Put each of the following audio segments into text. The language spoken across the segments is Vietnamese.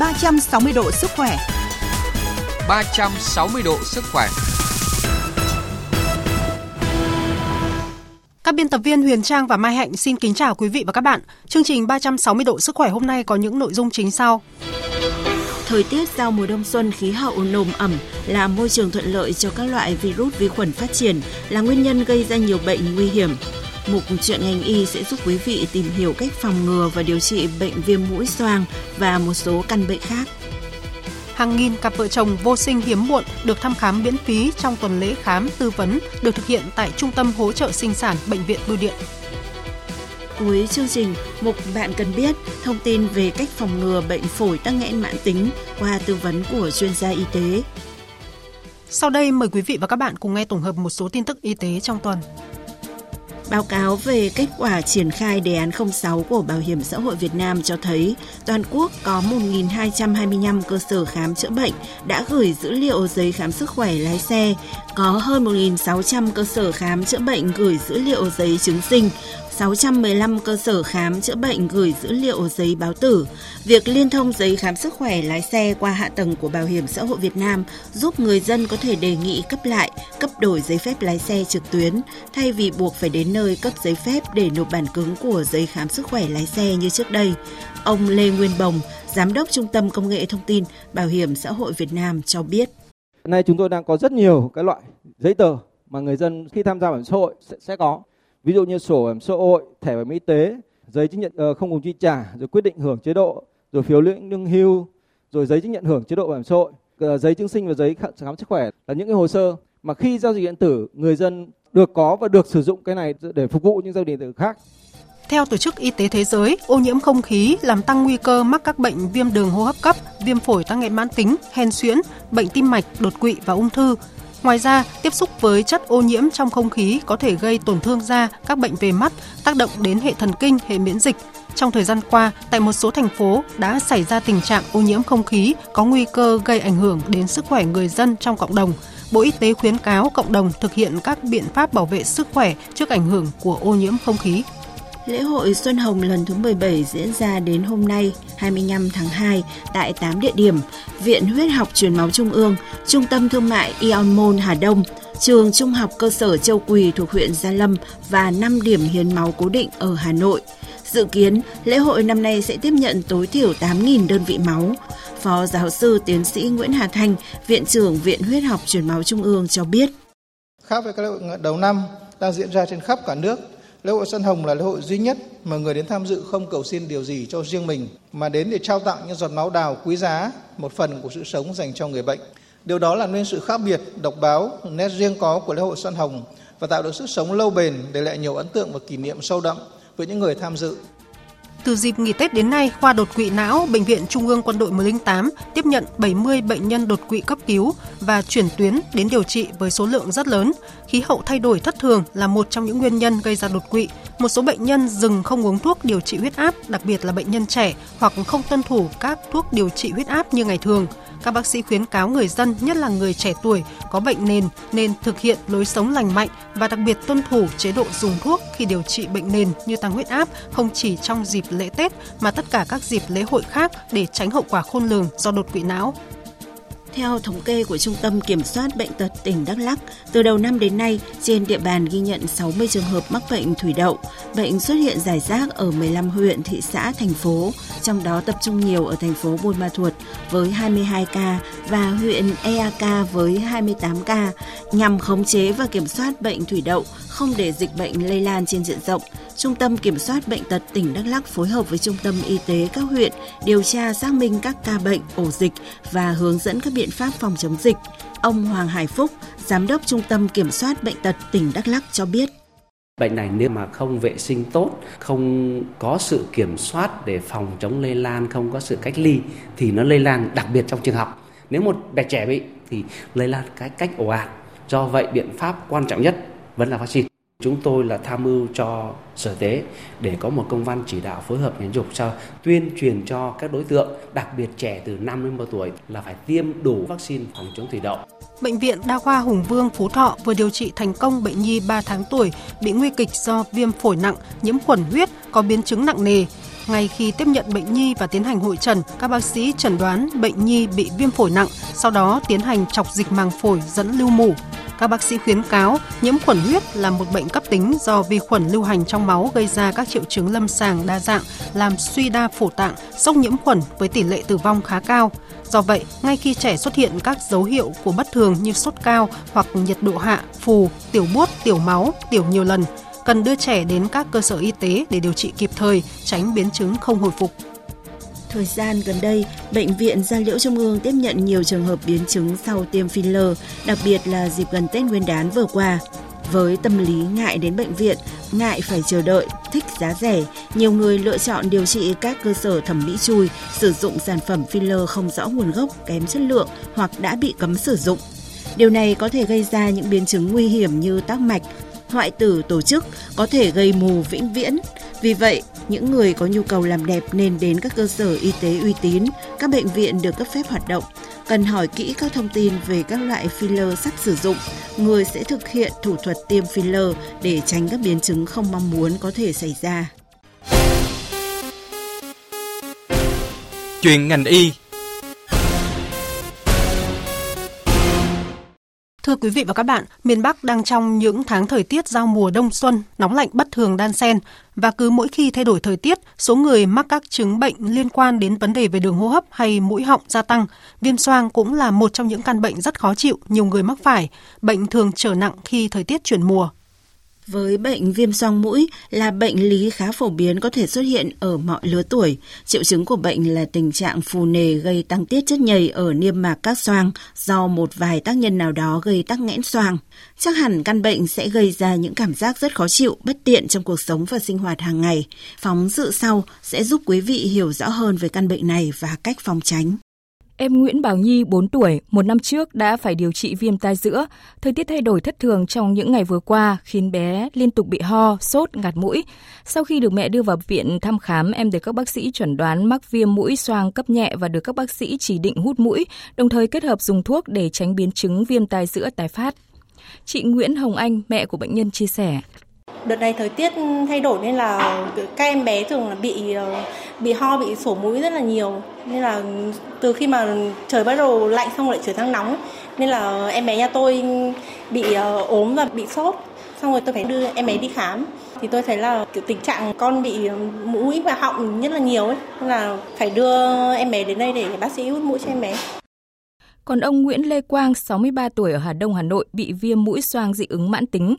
360 độ sức khỏe. 360 độ sức khỏe. Các biên tập viên Huyền Trang và Mai Hạnh xin kính chào quý vị và các bạn. Chương trình 360 độ sức khỏe hôm nay có những nội dung chính sau. Thời tiết giao mùa đông xuân khí hậu nồm ẩm là môi trường thuận lợi cho các loại virus vi khuẩn phát triển, là nguyên nhân gây ra nhiều bệnh nguy hiểm. Mục chuyện ngành y sẽ giúp quý vị tìm hiểu cách phòng ngừa và điều trị bệnh viêm mũi xoang và một số căn bệnh khác. Hàng nghìn cặp vợ chồng vô sinh hiếm muộn được thăm khám miễn phí trong tuần lễ khám tư vấn được thực hiện tại Trung tâm Hỗ trợ Sinh sản Bệnh viện Bưu điện. Cuối chương trình, mục bạn cần biết thông tin về cách phòng ngừa bệnh phổi tắc nghẽn mãn tính qua tư vấn của chuyên gia y tế. Sau đây mời quý vị và các bạn cùng nghe tổng hợp một số tin tức y tế trong tuần. Báo cáo về kết quả triển khai đề án 06 của Bảo hiểm xã hội Việt Nam cho thấy toàn quốc có 1.225 cơ sở khám chữa bệnh đã gửi dữ liệu giấy khám sức khỏe lái xe, có hơn 1.600 cơ sở khám chữa bệnh gửi dữ liệu giấy chứng sinh, 615 cơ sở khám chữa bệnh gửi dữ liệu giấy báo tử. Việc liên thông giấy khám sức khỏe lái xe qua hạ tầng của Bảo hiểm xã hội Việt Nam giúp người dân có thể đề nghị cấp lại, cấp đổi giấy phép lái xe trực tuyến thay vì buộc phải đến nơi cấp giấy phép để nộp bản cứng của giấy khám sức khỏe lái xe như trước đây. Ông Lê Nguyên Bồng, Giám đốc Trung tâm Công nghệ Thông tin Bảo hiểm xã hội Việt Nam cho biết. Nay chúng tôi đang có rất nhiều cái loại giấy tờ mà người dân khi tham gia bảo hiểm xã hội sẽ, sẽ có ví dụ như sổ bảo hiểm xã hội, thẻ bảo hiểm y tế, giấy chứng nhận uh, không cùng chi trả, rồi quyết định hưởng chế độ, rồi phiếu lĩnh lương hưu, rồi giấy chứng nhận hưởng chế độ bảo hiểm xã hội, uh, giấy chứng sinh và giấy khám sức khỏe là những cái hồ sơ mà khi giao dịch điện tử người dân được có và được sử dụng cái này để phục vụ những giao dịch điện tử khác. Theo Tổ chức Y tế Thế giới, ô nhiễm không khí làm tăng nguy cơ mắc các bệnh viêm đường hô hấp cấp, viêm phổi tăng nghẽn mãn tính, hen suyễn, bệnh tim mạch, đột quỵ và ung thư. Ngoài ra, tiếp xúc với chất ô nhiễm trong không khí có thể gây tổn thương da, các bệnh về mắt, tác động đến hệ thần kinh, hệ miễn dịch. Trong thời gian qua, tại một số thành phố đã xảy ra tình trạng ô nhiễm không khí có nguy cơ gây ảnh hưởng đến sức khỏe người dân trong cộng đồng. Bộ Y tế khuyến cáo cộng đồng thực hiện các biện pháp bảo vệ sức khỏe trước ảnh hưởng của ô nhiễm không khí. Lễ hội Xuân Hồng lần thứ 17 diễn ra đến hôm nay 25 tháng 2 tại 8 địa điểm: Viện Huyết học Truyền máu Trung ương, Trung tâm Thương mại Ion Mall Hà Đông, Trường Trung học cơ sở Châu Quỳ thuộc huyện Gia Lâm và 5 điểm hiến máu cố định ở Hà Nội. Dự kiến, lễ hội năm nay sẽ tiếp nhận tối thiểu 8.000 đơn vị máu. Phó giáo sư tiến sĩ Nguyễn Hà Thanh, Viện trưởng Viện Huyết học Truyền máu Trung ương cho biết. Khác với các lễ hội đầu năm đang diễn ra trên khắp cả nước, Lễ hội Xuân Hồng là lễ hội duy nhất mà người đến tham dự không cầu xin điều gì cho riêng mình, mà đến để trao tặng những giọt máu đào quý giá, một phần của sự sống dành cho người bệnh. Điều đó làm nên sự khác biệt, độc đáo, nét riêng có của lễ hội Xuân Hồng và tạo được sức sống lâu bền để lại nhiều ấn tượng và kỷ niệm sâu đậm với những người tham dự. Từ dịp nghỉ Tết đến nay, khoa đột quỵ não Bệnh viện Trung ương Quân đội 108 tiếp nhận 70 bệnh nhân đột quỵ cấp cứu và chuyển tuyến đến điều trị với số lượng rất lớn. Khí hậu thay đổi thất thường là một trong những nguyên nhân gây ra đột quỵ. Một số bệnh nhân dừng không uống thuốc điều trị huyết áp, đặc biệt là bệnh nhân trẻ hoặc không tuân thủ các thuốc điều trị huyết áp như ngày thường. Các bác sĩ khuyến cáo người dân, nhất là người trẻ tuổi có bệnh nền nên thực hiện lối sống lành mạnh và đặc biệt tuân thủ chế độ dùng thuốc khi điều trị bệnh nền như tăng huyết áp không chỉ trong dịp lễ Tết mà tất cả các dịp lễ hội khác để tránh hậu quả khôn lường do đột quỵ não. Theo thống kê của Trung tâm Kiểm soát Bệnh tật tỉnh Đắk Lắk, từ đầu năm đến nay, trên địa bàn ghi nhận 60 trường hợp mắc bệnh thủy đậu. Bệnh xuất hiện rải rác ở 15 huyện, thị xã, thành phố, trong đó tập trung nhiều ở thành phố Buôn Ma Thuột với 22 ca và huyện Eak với 28 ca. Nhằm khống chế và kiểm soát bệnh thủy đậu, không để dịch bệnh lây lan trên diện rộng, Trung tâm Kiểm soát Bệnh tật tỉnh Đắk Lắk phối hợp với Trung tâm Y tế các huyện điều tra xác minh các ca bệnh, ổ dịch và hướng dẫn các biện biện pháp phòng chống dịch. Ông Hoàng Hải Phúc, Giám đốc Trung tâm Kiểm soát Bệnh tật tỉnh Đắk Lắk cho biết. Bệnh này nếu mà không vệ sinh tốt, không có sự kiểm soát để phòng chống lây lan, không có sự cách ly thì nó lây lan đặc biệt trong trường học. Nếu một bé trẻ bị thì lây lan cái cách ồ ạt. Do vậy biện pháp quan trọng nhất vẫn là vaccine. Chúng tôi là tham mưu cho Sở Tế để có một công văn chỉ đạo phối hợp ngành dục cho tuyên truyền cho các đối tượng, đặc biệt trẻ từ 5 đến 10 tuổi là phải tiêm đủ vaccine phòng chống thủy đậu. Bệnh viện Đa khoa Hùng Vương Phú Thọ vừa điều trị thành công bệnh nhi 3 tháng tuổi bị nguy kịch do viêm phổi nặng, nhiễm khuẩn huyết, có biến chứng nặng nề. ngay khi tiếp nhận bệnh nhi và tiến hành hội trần, các bác sĩ chẩn đoán bệnh nhi bị viêm phổi nặng, sau đó tiến hành chọc dịch màng phổi dẫn lưu mủ. Các bác sĩ khuyến cáo nhiễm khuẩn huyết là một bệnh cấp tính do vi khuẩn lưu hành trong máu gây ra các triệu chứng lâm sàng đa dạng, làm suy đa phổ tạng, sốc nhiễm khuẩn với tỷ lệ tử vong khá cao. Do vậy, ngay khi trẻ xuất hiện các dấu hiệu của bất thường như sốt cao hoặc nhiệt độ hạ, phù, tiểu buốt, tiểu máu, tiểu nhiều lần, cần đưa trẻ đến các cơ sở y tế để điều trị kịp thời, tránh biến chứng không hồi phục. Thời gian gần đây, Bệnh viện Gia Liễu Trung ương tiếp nhận nhiều trường hợp biến chứng sau tiêm filler, đặc biệt là dịp gần Tết Nguyên đán vừa qua. Với tâm lý ngại đến bệnh viện, ngại phải chờ đợi, thích giá rẻ, nhiều người lựa chọn điều trị các cơ sở thẩm mỹ chui, sử dụng sản phẩm filler không rõ nguồn gốc, kém chất lượng hoặc đã bị cấm sử dụng. Điều này có thể gây ra những biến chứng nguy hiểm như tắc mạch, hoại tử tổ chức, có thể gây mù vĩnh viễn. Vì vậy, những người có nhu cầu làm đẹp nên đến các cơ sở y tế uy tín, các bệnh viện được cấp phép hoạt động, cần hỏi kỹ các thông tin về các loại filler sắp sử dụng. Người sẽ thực hiện thủ thuật tiêm filler để tránh các biến chứng không mong muốn có thể xảy ra. Chuyện ngành y Thưa quý vị và các bạn, miền Bắc đang trong những tháng thời tiết giao mùa đông xuân, nóng lạnh bất thường đan xen và cứ mỗi khi thay đổi thời tiết, số người mắc các chứng bệnh liên quan đến vấn đề về đường hô hấp hay mũi họng gia tăng. Viêm xoang cũng là một trong những căn bệnh rất khó chịu, nhiều người mắc phải. Bệnh thường trở nặng khi thời tiết chuyển mùa. Với bệnh viêm xoang mũi là bệnh lý khá phổ biến có thể xuất hiện ở mọi lứa tuổi. Triệu chứng của bệnh là tình trạng phù nề gây tăng tiết chất nhầy ở niêm mạc các xoang do một vài tác nhân nào đó gây tắc nghẽn xoang. Chắc hẳn căn bệnh sẽ gây ra những cảm giác rất khó chịu, bất tiện trong cuộc sống và sinh hoạt hàng ngày. Phóng sự sau sẽ giúp quý vị hiểu rõ hơn về căn bệnh này và cách phòng tránh. Em Nguyễn Bảo Nhi, 4 tuổi, một năm trước đã phải điều trị viêm tai giữa. Thời tiết thay đổi thất thường trong những ngày vừa qua khiến bé liên tục bị ho, sốt, ngạt mũi. Sau khi được mẹ đưa vào viện thăm khám, em được các bác sĩ chuẩn đoán mắc viêm mũi xoang cấp nhẹ và được các bác sĩ chỉ định hút mũi, đồng thời kết hợp dùng thuốc để tránh biến chứng viêm tai giữa tái phát. Chị Nguyễn Hồng Anh, mẹ của bệnh nhân chia sẻ. Đợt này thời tiết thay đổi nên là các em bé thường là bị ờ, bị ho bị sổ mũi rất là nhiều. Nên là từ khi mà trời bắt đầu lạnh xong lại trở sang nóng nên là em bé nhà tôi bị ờ, ốm và bị sốt. Xong rồi tôi phải đưa em bé đi khám. Thì tôi thấy là kiểu tình trạng con bị mũi và họng rất là nhiều ấy. Nên là phải đưa em bé đến đây để bác sĩ hút mũi cho em bé. Còn ông Nguyễn Lê Quang, 63 tuổi ở Hà Đông, Hà Nội bị viêm mũi xoang dị ứng mãn tính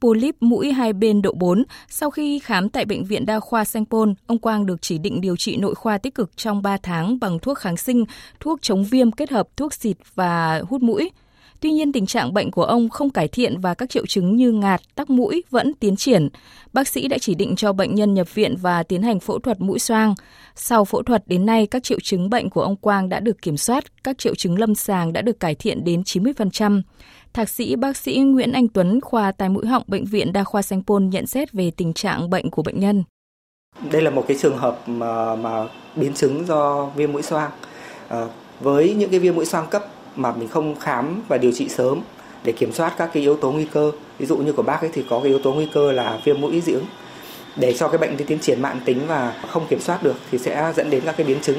polyp mũi hai bên độ 4. Sau khi khám tại Bệnh viện Đa khoa Sanh Pôn, ông Quang được chỉ định điều trị nội khoa tích cực trong 3 tháng bằng thuốc kháng sinh, thuốc chống viêm kết hợp thuốc xịt và hút mũi. Tuy nhiên tình trạng bệnh của ông không cải thiện và các triệu chứng như ngạt, tắc mũi vẫn tiến triển. Bác sĩ đã chỉ định cho bệnh nhân nhập viện và tiến hành phẫu thuật mũi xoang. Sau phẫu thuật đến nay, các triệu chứng bệnh của ông Quang đã được kiểm soát, các triệu chứng lâm sàng đã được cải thiện đến 90%. Thạc sĩ bác sĩ Nguyễn Anh Tuấn, khoa tai mũi họng Bệnh viện Đa khoa Sanh Pôn nhận xét về tình trạng bệnh của bệnh nhân. Đây là một cái trường hợp mà, mà biến chứng do viêm mũi xoang. À, với những cái viêm mũi xoang cấp mà mình không khám và điều trị sớm để kiểm soát các cái yếu tố nguy cơ, ví dụ như của bác ấy thì có cái yếu tố nguy cơ là viêm mũi dị ứng. Để cho cái bệnh tiến triển mạng tính và không kiểm soát được thì sẽ dẫn đến các cái biến chứng.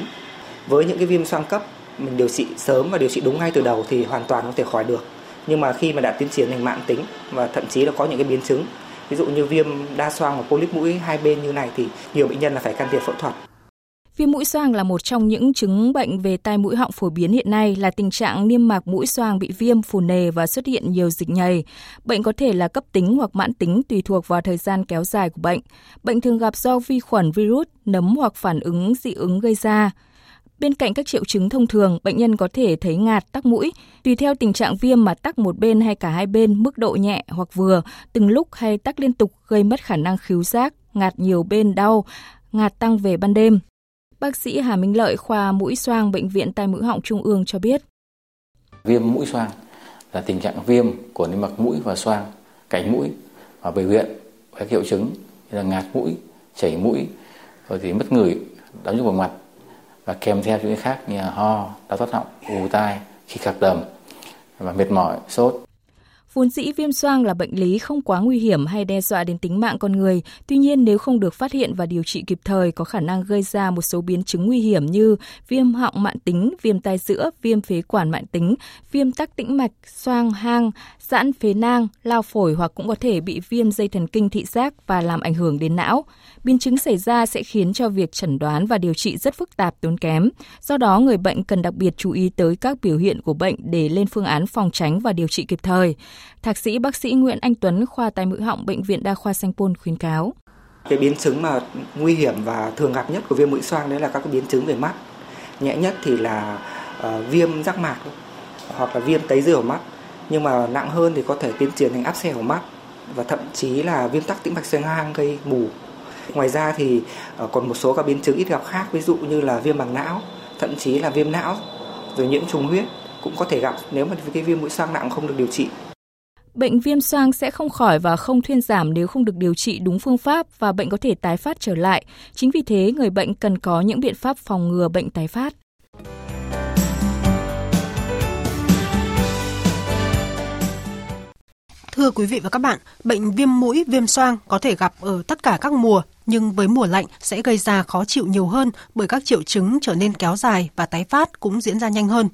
Với những cái viêm xoang cấp mình điều trị sớm và điều trị đúng ngay từ đầu thì hoàn toàn có thể khỏi được nhưng mà khi mà đã tiến triển thành mạng tính và thậm chí là có những cái biến chứng ví dụ như viêm đa xoang và polyp mũi hai bên như này thì nhiều bệnh nhân là phải can thiệp phẫu thuật Viêm mũi xoang là một trong những chứng bệnh về tai mũi họng phổ biến hiện nay là tình trạng niêm mạc mũi xoang bị viêm, phù nề và xuất hiện nhiều dịch nhầy. Bệnh có thể là cấp tính hoặc mãn tính tùy thuộc vào thời gian kéo dài của bệnh. Bệnh thường gặp do vi khuẩn, virus, nấm hoặc phản ứng dị ứng gây ra. Bên cạnh các triệu chứng thông thường, bệnh nhân có thể thấy ngạt, tắc mũi, tùy theo tình trạng viêm mà tắc một bên hay cả hai bên, mức độ nhẹ hoặc vừa, từng lúc hay tắc liên tục gây mất khả năng khứu giác, ngạt nhiều bên đau, ngạt tăng về ban đêm. Bác sĩ Hà Minh Lợi, khoa mũi xoang Bệnh viện Tai mũi họng Trung ương cho biết. Viêm mũi xoang là tình trạng viêm của niêm mạc mũi và xoang, cánh mũi và biểu hiện các triệu chứng như là ngạt mũi, chảy mũi, rồi thì mất ngửi, đau nhức vào mặt và kèm theo những cái khác như là ho, đau thoát họng, ù tai, khi khạc đờm và mệt mỏi, sốt. Vốn dĩ viêm xoang là bệnh lý không quá nguy hiểm hay đe dọa đến tính mạng con người, tuy nhiên nếu không được phát hiện và điều trị kịp thời có khả năng gây ra một số biến chứng nguy hiểm như viêm họng mạn tính, viêm tai giữa, viêm phế quản mạn tính, viêm tắc tĩnh mạch, xoang hang, giãn phế nang, lao phổi hoặc cũng có thể bị viêm dây thần kinh thị giác và làm ảnh hưởng đến não. Biến chứng xảy ra sẽ khiến cho việc chẩn đoán và điều trị rất phức tạp tốn kém. Do đó, người bệnh cần đặc biệt chú ý tới các biểu hiện của bệnh để lên phương án phòng tránh và điều trị kịp thời. Thạc sĩ bác sĩ Nguyễn Anh Tuấn, khoa tai mũi họng Bệnh viện Đa khoa Sanh Pôn khuyến cáo. Cái biến chứng mà nguy hiểm và thường gặp nhất của viêm mũi xoang đấy là các cái biến chứng về mắt. Nhẹ nhất thì là uh, viêm giác mạc hoặc là viêm tấy rửa mắt. Nhưng mà nặng hơn thì có thể tiến triển thành áp xe ở mắt và thậm chí là viêm tắc tĩnh mạch xoang hang gây mù. Ngoài ra thì uh, còn một số các biến chứng ít gặp khác ví dụ như là viêm bằng não, thậm chí là viêm não rồi nhiễm trùng huyết cũng có thể gặp nếu mà cái viêm mũi xoang nặng không được điều trị. Bệnh viêm xoang sẽ không khỏi và không thuyên giảm nếu không được điều trị đúng phương pháp và bệnh có thể tái phát trở lại. Chính vì thế, người bệnh cần có những biện pháp phòng ngừa bệnh tái phát. Thưa quý vị và các bạn, bệnh viêm mũi, viêm xoang có thể gặp ở tất cả các mùa, nhưng với mùa lạnh sẽ gây ra khó chịu nhiều hơn bởi các triệu chứng trở nên kéo dài và tái phát cũng diễn ra nhanh hơn.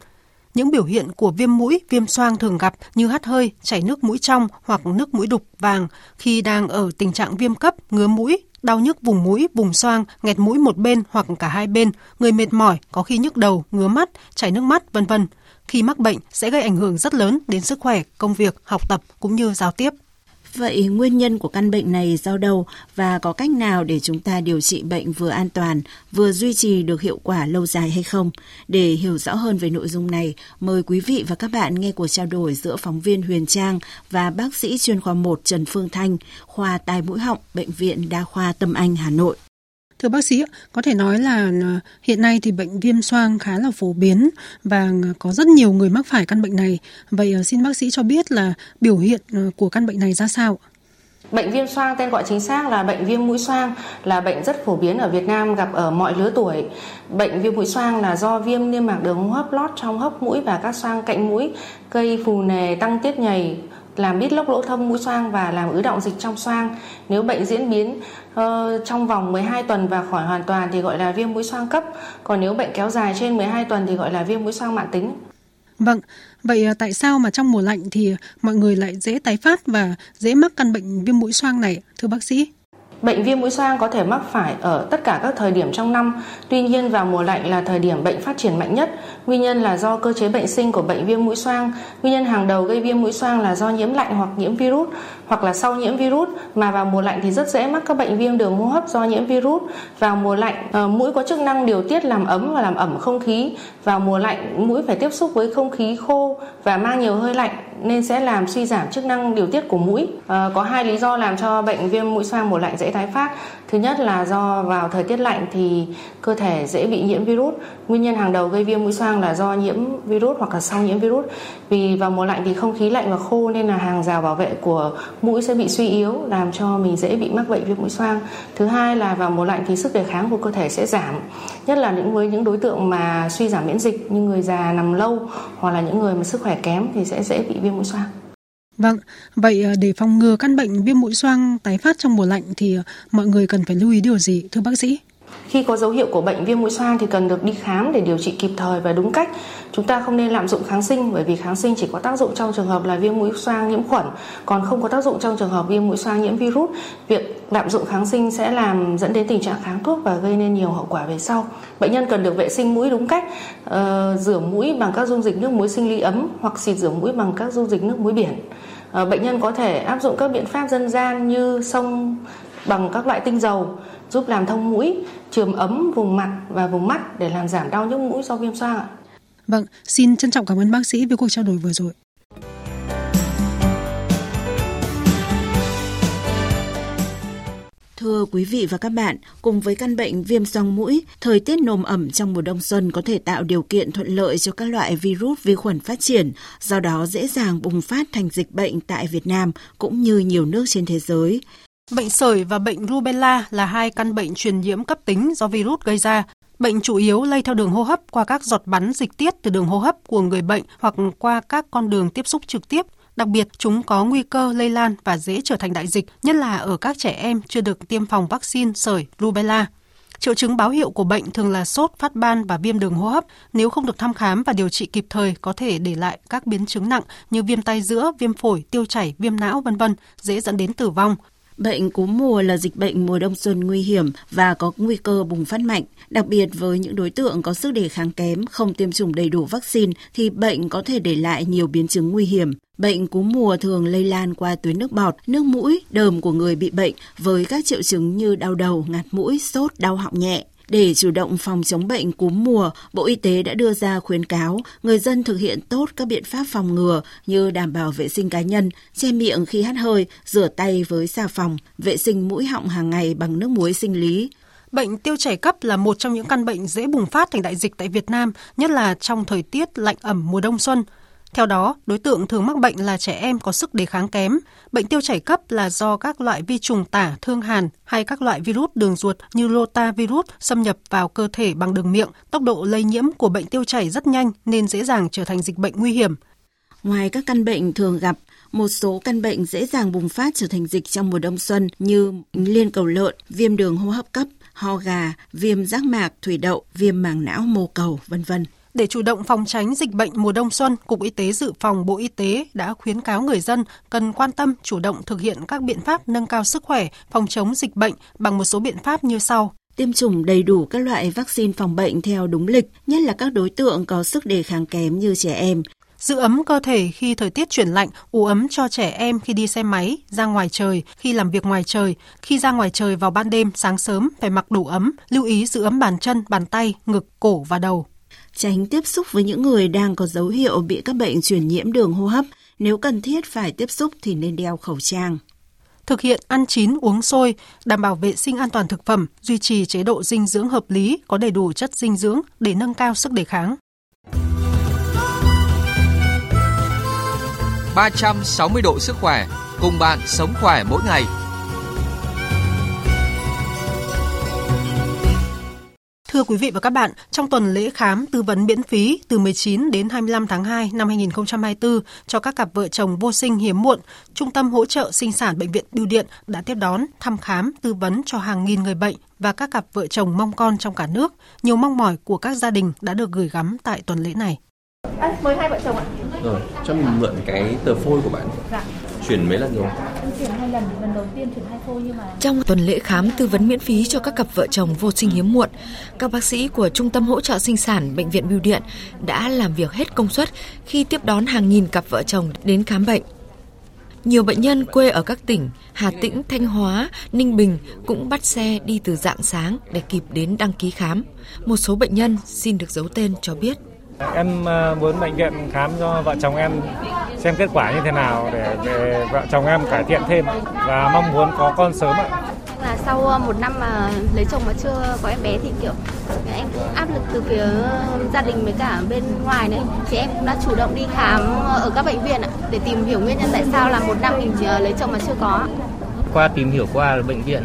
Những biểu hiện của viêm mũi, viêm xoang thường gặp như hắt hơi, chảy nước mũi trong hoặc nước mũi đục, vàng khi đang ở tình trạng viêm cấp, ngứa mũi, đau nhức vùng mũi, vùng xoang, nghẹt mũi một bên hoặc cả hai bên, người mệt mỏi, có khi nhức đầu, ngứa mắt, chảy nước mắt, vân vân. Khi mắc bệnh sẽ gây ảnh hưởng rất lớn đến sức khỏe, công việc, học tập cũng như giao tiếp. Vậy nguyên nhân của căn bệnh này do đâu và có cách nào để chúng ta điều trị bệnh vừa an toàn, vừa duy trì được hiệu quả lâu dài hay không? Để hiểu rõ hơn về nội dung này, mời quý vị và các bạn nghe cuộc trao đổi giữa phóng viên Huyền Trang và bác sĩ chuyên khoa 1 Trần Phương Thanh, khoa tai mũi họng, Bệnh viện Đa khoa Tâm Anh, Hà Nội. Thưa bác sĩ, có thể nói là ờ, hiện nay thì bệnh viêm xoang khá là phổ biến và ờ, có rất nhiều người mắc phải căn bệnh này. Vậy ờ, xin bác sĩ cho biết là biểu hiện của căn bệnh này ra sao? Bệnh viêm xoang tên gọi chính xác là bệnh viêm mũi xoang là bệnh rất phổ biến ở Việt Nam gặp ở mọi lứa tuổi. Bệnh viêm mũi xoang là do viêm niêm mạc đường hô hấp lót trong hốc mũi và các xoang cạnh mũi gây phù nề tăng tiết nhầy làm bít lốc lỗ thông mũi xoang và làm ứ động dịch trong xoang. Nếu bệnh diễn biến uh, trong vòng 12 tuần và khỏi hoàn toàn thì gọi là viêm mũi xoang cấp. Còn nếu bệnh kéo dài trên 12 tuần thì gọi là viêm mũi xoang mãn tính. Vâng, vậy ờ, tại sao mà trong mùa lạnh thì mọi người lại dễ tái phát và dễ mắc căn bệnh viêm mũi xoang này, thưa bác sĩ? Bệnh viêm mũi xoang có thể mắc phải ở tất cả các thời điểm trong năm, tuy nhiên vào mùa lạnh là thời điểm bệnh phát triển mạnh nhất. Nguyên nhân là do cơ chế bệnh sinh của bệnh viêm mũi xoang. Nguyên nhân hàng đầu gây viêm mũi xoang là do nhiễm lạnh hoặc nhiễm virus, hoặc là sau nhiễm virus mà vào mùa lạnh thì rất dễ mắc các bệnh viêm đường hô hấp do nhiễm virus. Vào mùa lạnh, ờ, mũi có chức năng điều tiết làm ấm và làm ẩm không khí. Vào mùa lạnh, mũi phải tiếp xúc với không khí khô và mang nhiều hơi lạnh nên sẽ làm suy giảm chức năng điều tiết của mũi. À, có hai lý do làm cho bệnh viêm mũi xoang mùa lạnh dễ tái phát. Thứ nhất là do vào thời tiết lạnh thì cơ thể dễ bị nhiễm virus. Nguyên nhân hàng đầu gây viêm mũi xoang là do nhiễm virus hoặc là sau nhiễm virus. Vì vào mùa lạnh thì không khí lạnh và khô nên là hàng rào bảo vệ của mũi sẽ bị suy yếu, làm cho mình dễ bị mắc bệnh viêm mũi xoang. Thứ hai là vào mùa lạnh thì sức đề kháng của cơ thể sẽ giảm. Nhất là những với những đối tượng mà suy giảm miễn dịch như người già nằm lâu hoặc là những người mà sức khỏe kém thì sẽ dễ bị viêm mũi xoang. Vâng, vậy ờ, để phòng ngừa căn bệnh viêm mũi xoang tái phát trong mùa lạnh thì ờ, mọi người cần phải lưu ý điều gì thưa bác sĩ? Khi có dấu hiệu của bệnh viêm mũi xoang thì cần được đi khám để điều trị kịp thời và đúng cách. Chúng ta không nên lạm dụng kháng sinh bởi vì kháng sinh chỉ có tác dụng trong trường hợp là viêm mũi xoang nhiễm khuẩn, còn không có tác dụng trong trường hợp viêm mũi xoang nhiễm virus. Việc lạm dụng kháng sinh sẽ làm dẫn đến tình trạng kháng thuốc và gây nên nhiều hậu quả về sau. Bệnh nhân cần được vệ sinh mũi đúng cách, uh, rửa mũi bằng các dung dịch nước muối sinh lý ấm hoặc xịt rửa mũi bằng các dung dịch nước muối biển. Uh, bệnh nhân có thể áp dụng các biện pháp dân gian như xông bằng các loại tinh dầu giúp làm thông mũi, trường ấm vùng mặt và vùng mắt để làm giảm đau nhức mũi do viêm xoang ạ. Vâng, xin trân trọng cảm ơn bác sĩ với cuộc trao đổi vừa rồi. Thưa quý vị và các bạn, cùng với căn bệnh viêm xoang mũi, thời tiết nồm ẩm trong mùa đông xuân có thể tạo điều kiện thuận lợi cho các loại virus vi khuẩn phát triển, do đó dễ dàng bùng phát thành dịch bệnh tại Việt Nam cũng như nhiều nước trên thế giới. Bệnh sởi và bệnh rubella là hai căn bệnh truyền nhiễm cấp tính do virus gây ra. Bệnh chủ yếu lây theo đường hô hấp qua các giọt bắn dịch tiết từ đường hô hấp của người bệnh hoặc qua các con đường tiếp xúc trực tiếp Đặc biệt, chúng có nguy cơ lây lan và dễ trở thành đại dịch, nhất là ở các trẻ em chưa được tiêm phòng vaccine sởi rubella. Triệu chứng báo hiệu của bệnh thường là sốt, phát ban và viêm đường hô hấp. Nếu không được thăm khám và điều trị kịp thời có thể để lại các biến chứng nặng như viêm tay giữa, viêm phổi, tiêu chảy, viêm não vân vân, dễ dẫn đến tử vong. Bệnh cúm mùa là dịch bệnh mùa đông xuân nguy hiểm và có nguy cơ bùng phát mạnh. Đặc biệt với những đối tượng có sức đề kháng kém, không tiêm chủng đầy đủ vaccine thì bệnh có thể để lại nhiều biến chứng nguy hiểm. Bệnh cúm mùa thường lây lan qua tuyến nước bọt, nước mũi, đờm của người bị bệnh với các triệu chứng như đau đầu, ngạt mũi, sốt, đau họng nhẹ. Để chủ động phòng chống bệnh cúm mùa, Bộ Y tế đã đưa ra khuyến cáo người dân thực hiện tốt các biện pháp phòng ngừa như đảm bảo vệ sinh cá nhân, che miệng khi hắt hơi, rửa tay với xà phòng, vệ sinh mũi họng hàng ngày bằng nước muối sinh lý. Bệnh tiêu chảy cấp là một trong những căn bệnh dễ bùng phát thành đại dịch tại Việt Nam, nhất là trong thời tiết lạnh ẩm mùa đông xuân. Theo đó, đối tượng thường mắc bệnh là trẻ em có sức đề kháng kém. Bệnh tiêu chảy cấp là do các loại vi trùng tả, thương hàn hay các loại virus đường ruột như rotavirus xâm nhập vào cơ thể bằng đường miệng. Tốc độ lây nhiễm của bệnh tiêu chảy rất nhanh nên dễ dàng trở thành dịch bệnh nguy hiểm. Ngoài các căn bệnh thường gặp, một số căn bệnh dễ dàng bùng phát trở thành dịch trong mùa đông xuân như liên cầu lợn, viêm đường hô hấp cấp, ho gà, viêm giác mạc, thủy đậu, viêm màng não mô cầu, vân vân. Để chủ động phòng tránh dịch bệnh mùa đông xuân, Cục Y tế Dự phòng Bộ Y tế đã khuyến cáo người dân cần quan tâm chủ động thực hiện các biện pháp nâng cao sức khỏe, phòng chống dịch bệnh bằng một số biện pháp như sau. Tiêm chủng đầy đủ các loại vaccine phòng bệnh theo đúng lịch, nhất là các đối tượng có sức đề kháng kém như trẻ em. Giữ ấm cơ thể khi thời tiết chuyển lạnh, ủ ấm cho trẻ em khi đi xe máy, ra ngoài trời, khi làm việc ngoài trời, khi ra ngoài trời vào ban đêm, sáng sớm phải mặc đủ ấm, lưu ý giữ ấm bàn chân, bàn tay, ngực, cổ và đầu tránh tiếp xúc với những người đang có dấu hiệu bị các bệnh truyền nhiễm đường hô hấp. Nếu cần thiết phải tiếp xúc thì nên đeo khẩu trang. Thực hiện ăn chín uống sôi, đảm bảo vệ sinh an toàn thực phẩm, duy trì chế độ dinh dưỡng hợp lý, có đầy đủ chất dinh dưỡng để nâng cao sức đề kháng. 360 độ sức khỏe, cùng bạn sống khỏe mỗi ngày. Thưa quý vị và các bạn, trong tuần lễ khám tư vấn miễn phí từ 19 đến 25 tháng 2 năm 2024 cho các cặp vợ chồng vô sinh hiếm muộn, Trung tâm hỗ trợ sinh sản Bệnh viện Bưu Điện đã tiếp đón, thăm khám, tư vấn cho hàng nghìn người bệnh và các cặp vợ chồng mong con trong cả nước. Nhiều mong mỏi của các gia đình đã được gửi gắm tại tuần lễ này. À, mời hai vợ chồng ạ. Rồi, cho mình mượn cái tờ phôi của bạn. Dạ. Chuyển mấy lần rồi? Chuyển hai lần, lần đầu tiên chuyển hai phôi nhưng mà... Trong tuần lễ khám tư vấn miễn phí cho các cặp vợ chồng vô sinh hiếm muộn, các bác sĩ của Trung tâm hỗ trợ sinh sản Bệnh viện Bưu Điện đã làm việc hết công suất khi tiếp đón hàng nghìn cặp vợ chồng đến khám bệnh. Nhiều bệnh nhân quê ở các tỉnh Hà Tĩnh, Thanh Hóa, Ninh Bình cũng bắt xe đi từ dạng sáng để kịp đến đăng ký khám. Một số bệnh nhân xin được giấu tên cho biết. Em ờ, muốn bệnh viện khám cho vợ chồng em xem kết quả như thế nào để, để vợ chồng em cải thiện thêm và mong muốn có con sớm ạ. Là sau ờ, một năm mà lấy chồng mà chưa có em bé thì kiểu em cũng áp lực từ phía gia đình với cả bên ngoài đấy thì em cũng đã chủ động đi khám ở các bệnh viện để tìm hiểu nguyên nhân tại sao là một năm mình ờ, lấy chồng mà chưa có. Qua tìm hiểu qua là bệnh viện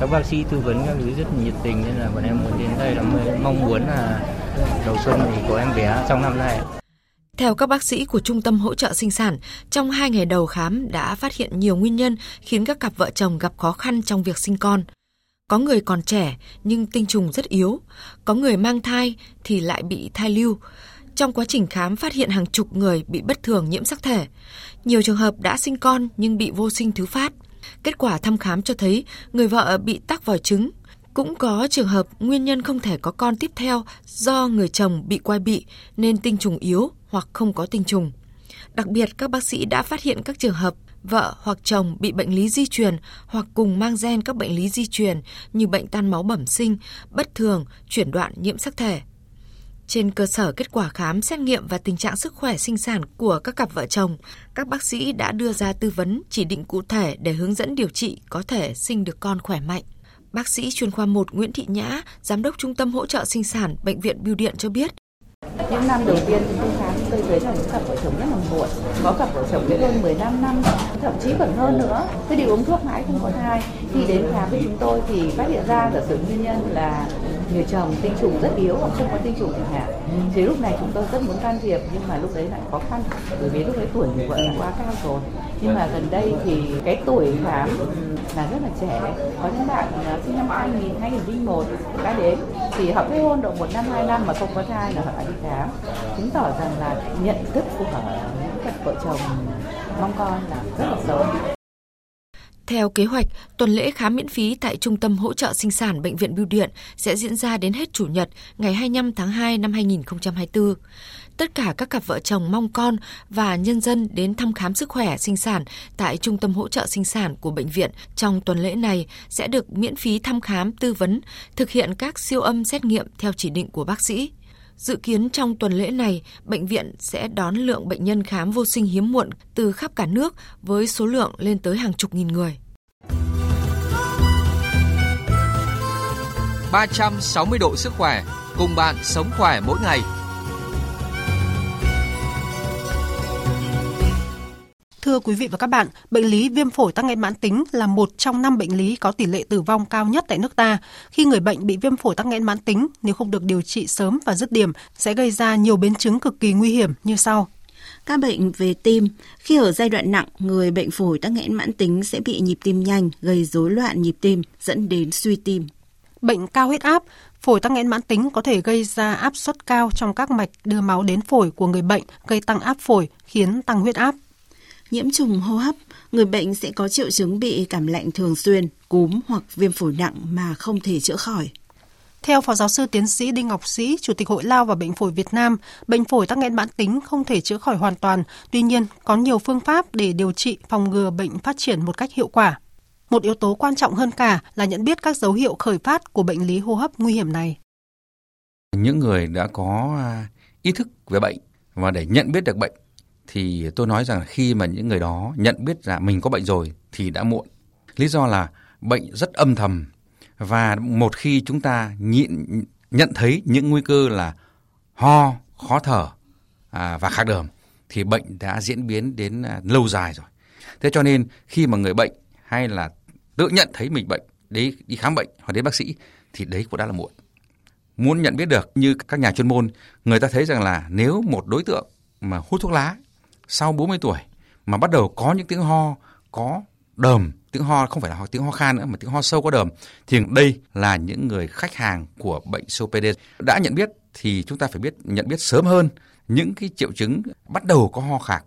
các bác sĩ tư vấn các thứ rất nhiệt tình nên là bọn em muốn đến đây là mong muốn là đầu xuân thì em bé trong năm nay. Theo các bác sĩ của Trung tâm hỗ trợ sinh sản, trong hai ngày đầu khám đã phát hiện nhiều nguyên nhân khiến các cặp vợ chồng gặp khó khăn trong việc sinh con. Có người còn trẻ nhưng tinh trùng rất yếu, có người mang thai thì lại bị thai lưu. Trong quá trình khám phát hiện hàng chục người bị bất thường nhiễm sắc thể. Nhiều trường hợp đã sinh con nhưng bị vô sinh thứ phát. Kết quả thăm khám cho thấy người vợ bị tắc vòi trứng, cũng có trường hợp nguyên nhân không thể có con tiếp theo do người chồng bị quai bị nên tinh trùng yếu hoặc không có tinh trùng. Đặc biệt, các bác sĩ đã phát hiện các trường hợp vợ hoặc chồng bị bệnh lý di truyền hoặc cùng mang gen các bệnh lý di truyền như bệnh tan máu bẩm sinh, bất thường, chuyển đoạn nhiễm sắc thể. Trên cơ sở kết quả khám, xét nghiệm và tình trạng sức khỏe sinh sản của các cặp vợ chồng, các bác sĩ đã đưa ra tư vấn chỉ định cụ thể để hướng dẫn điều trị có thể sinh được con khỏe mạnh. Bác sĩ chuyên khoa 1 Nguyễn Thị Nhã, Giám đốc Trung tâm Hỗ trợ Sinh sản Bệnh viện Bưu Điện cho biết. Những năm đầu tiên chúng tôi khám tôi thấy là những cặp vợ chồng rất là muộn. Có cặp vợ chồng đến hơn 15 năm, thậm chí còn hơn nữa. cứ đi uống thuốc mãi không có thai. Khi đến khám với chúng tôi thì phát hiện ra là sử nguyên nhân là người chồng tinh trùng rất yếu hoặc không có tinh trùng chẳng hạn. Thì lúc này chúng tôi rất muốn can thiệp nhưng mà lúc đấy lại khó khăn bởi vì lúc đấy tuổi của vợ là quá cao rồi. Nhưng mà gần đây thì cái tuổi khám là rất là trẻ. Có những bạn à, sinh năm 2000 2001 đã đến thì họ kết hôn độ một năm hai năm mà không có thai là họ đã đi khám. Chứng tỏ rằng là nhận thức của những cặp vợ chồng mong con là rất là sớm theo kế hoạch, tuần lễ khám miễn phí tại Trung tâm Hỗ trợ Sinh sản Bệnh viện Bưu Điện sẽ diễn ra đến hết Chủ nhật ngày 25 tháng 2 năm 2024. Tất cả các cặp vợ chồng mong con và nhân dân đến thăm khám sức khỏe sinh sản tại Trung tâm Hỗ trợ Sinh sản của bệnh viện trong tuần lễ này sẽ được miễn phí thăm khám tư vấn, thực hiện các siêu âm xét nghiệm theo chỉ định của bác sĩ. Dự kiến trong tuần lễ này, bệnh viện sẽ đón lượng bệnh nhân khám vô sinh hiếm muộn từ khắp cả nước với số lượng lên tới hàng chục nghìn người. 360 độ sức khỏe, cùng bạn sống khỏe mỗi ngày. Thưa quý vị và các bạn, bệnh lý viêm phổi tắc nghẽn mãn tính là một trong năm bệnh lý có tỷ lệ tử vong cao nhất tại nước ta. Khi người bệnh bị viêm phổi tắc nghẽn mãn tính, nếu không được điều trị sớm và dứt điểm, sẽ gây ra nhiều biến chứng cực kỳ nguy hiểm như sau. Các bệnh về tim, khi ở giai đoạn nặng, người bệnh phổi tắc nghẽn mãn tính sẽ bị nhịp tim nhanh, gây rối loạn nhịp tim, dẫn đến suy tim. Bệnh cao huyết áp, phổi tắc nghẽn mãn tính có thể gây ra áp suất cao trong các mạch đưa máu đến phổi của người bệnh, gây tăng áp phổi, khiến tăng huyết áp nhiễm trùng hô hấp, người bệnh sẽ có triệu chứng bị cảm lạnh thường xuyên, cúm hoặc viêm phổi nặng mà không thể chữa khỏi. Theo Phó Giáo sư Tiến sĩ Đinh Ngọc Sĩ, Chủ tịch Hội Lao và Bệnh phổi Việt Nam, bệnh phổi tắc nghẽn mãn tính không thể chữa khỏi hoàn toàn, tuy nhiên có nhiều phương pháp để điều trị phòng ngừa bệnh phát triển một cách hiệu quả. Một yếu tố quan trọng hơn cả là nhận biết các dấu hiệu khởi phát của bệnh lý hô hấp nguy hiểm này. Những người đã có à, ý thức về bệnh và để nhận biết được bệnh thì tôi nói rằng khi mà những người đó nhận biết là mình có bệnh rồi thì đã muộn. Lý do là bệnh rất âm thầm và một khi chúng ta nhịn nhận thấy những nguy cơ là ho, khó thở à, và khạc đờm thì bệnh đã diễn biến đến à, lâu dài rồi. Thế cho nên khi mà người bệnh hay là tự nhận thấy mình bệnh đấy đi khám bệnh hoặc đến bác sĩ thì đấy cũng đã là muộn. Muốn nhận biết được như các nhà chuyên môn, người ta thấy rằng là nếu một đối tượng mà hút thuốc lá sau 40 tuổi mà bắt đầu có những tiếng ho, có đờm. Tiếng ho không phải là tiếng ho khan nữa, mà tiếng ho sâu có đờm. Thì đây là những người khách hàng của bệnh COPD đã nhận biết thì chúng ta phải biết, nhận biết sớm hơn những cái triệu chứng bắt đầu có ho khạc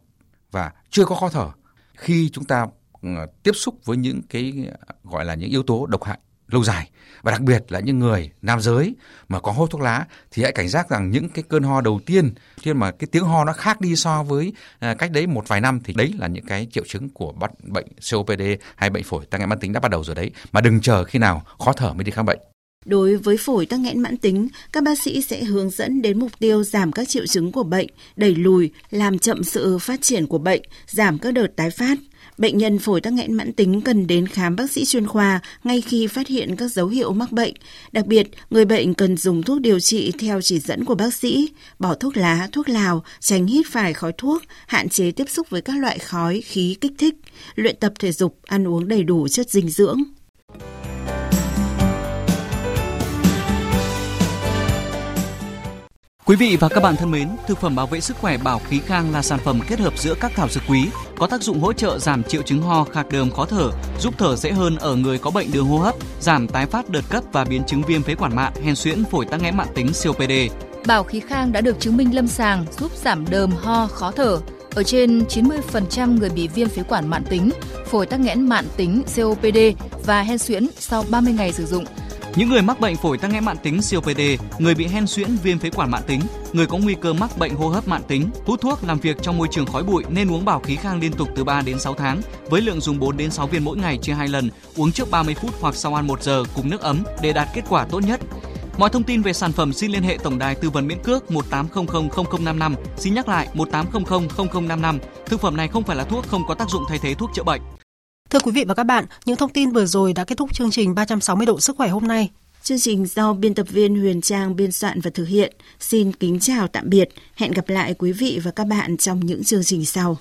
và chưa có khó thở khi chúng ta ờ, tiếp xúc với những cái, gọi là, những yếu tố độc hại lâu dài. Và đặc biệt là những người nam giới mà có hút thuốc lá thì hãy cảnh giác rằng những cái cơn ho đầu tiên khi mà cái tiếng ho nó khác đi so với à, cách đấy một vài năm thì đấy là những cái triệu chứng của bắt bệnh COPD hay bệnh phổi tăng nghẽn mãn tính đã bắt đầu rồi đấy. Mà đừng chờ khi nào khó thở mới đi khám bệnh. Đối với phổi tắc nghẽn mãn tính, các bác sĩ sẽ hướng dẫn đến mục tiêu giảm các triệu chứng của bệnh, đẩy lùi, làm chậm sự phát triển của bệnh, giảm các đợt tái phát. Bệnh nhân phổi tắc nghẽn mãn tính cần đến khám bác sĩ chuyên khoa ngay khi phát hiện các dấu hiệu mắc bệnh. Đặc biệt, người bệnh cần dùng thuốc điều trị theo chỉ dẫn của bác sĩ, bỏ thuốc lá, thuốc lào, tránh hít phải khói thuốc, hạn chế tiếp xúc với các loại khói, khí kích thích, luyện tập thể dục, ăn uống đầy đủ chất dinh dưỡng. Quý vị và các bạn thân mến, thực phẩm bảo vệ sức khỏe Bảo Khí Khang là sản phẩm kết hợp giữa các thảo dược quý, có tác dụng hỗ trợ giảm triệu chứng ho, khạc đờm, khó thở, giúp thở dễ hơn ở người có bệnh đường hô hấp, giảm tái phát đợt cấp và biến chứng viêm phế quản mạn, hen suyễn, phổi tắc nghẽn mạn tính COPD. Bảo Khí Khang đã được chứng minh lâm sàng giúp giảm đờm, ho, khó thở ở trên 90% người bị viêm phế quản mạn tính, phổi tắc nghẽn mạn tính COPD và hen suyễn sau 30 ngày sử dụng những người mắc bệnh phổi tắc nghẽn mãn tính COPD, người bị hen suyễn viêm phế quản mãn tính, người có nguy cơ mắc bệnh hô hấp mãn tính, hút thuốc, làm việc trong môi trường khói bụi nên uống bảo khí khang liên tục từ 3 đến 6 tháng với lượng dùng 4 đến 6 viên mỗi ngày chia 2 lần, uống trước 30 phút hoặc sau ăn 1 giờ cùng nước ấm để đạt kết quả tốt nhất. Mọi thông tin về sản phẩm xin liên hệ tổng đài tư vấn miễn cước 1800 0055. Xin nhắc lại 1800 0055. Thực phẩm này không phải là thuốc, không có tác dụng thay thế thuốc chữa bệnh. Thưa quý vị và các bạn, những thông tin vừa rồi đã kết thúc chương trình 360 độ sức khỏe hôm nay. Chương trình do biên tập viên Huyền Trang biên soạn và thực hiện. Xin kính chào tạm biệt. Hẹn gặp lại quý vị và các bạn trong những chương trình sau.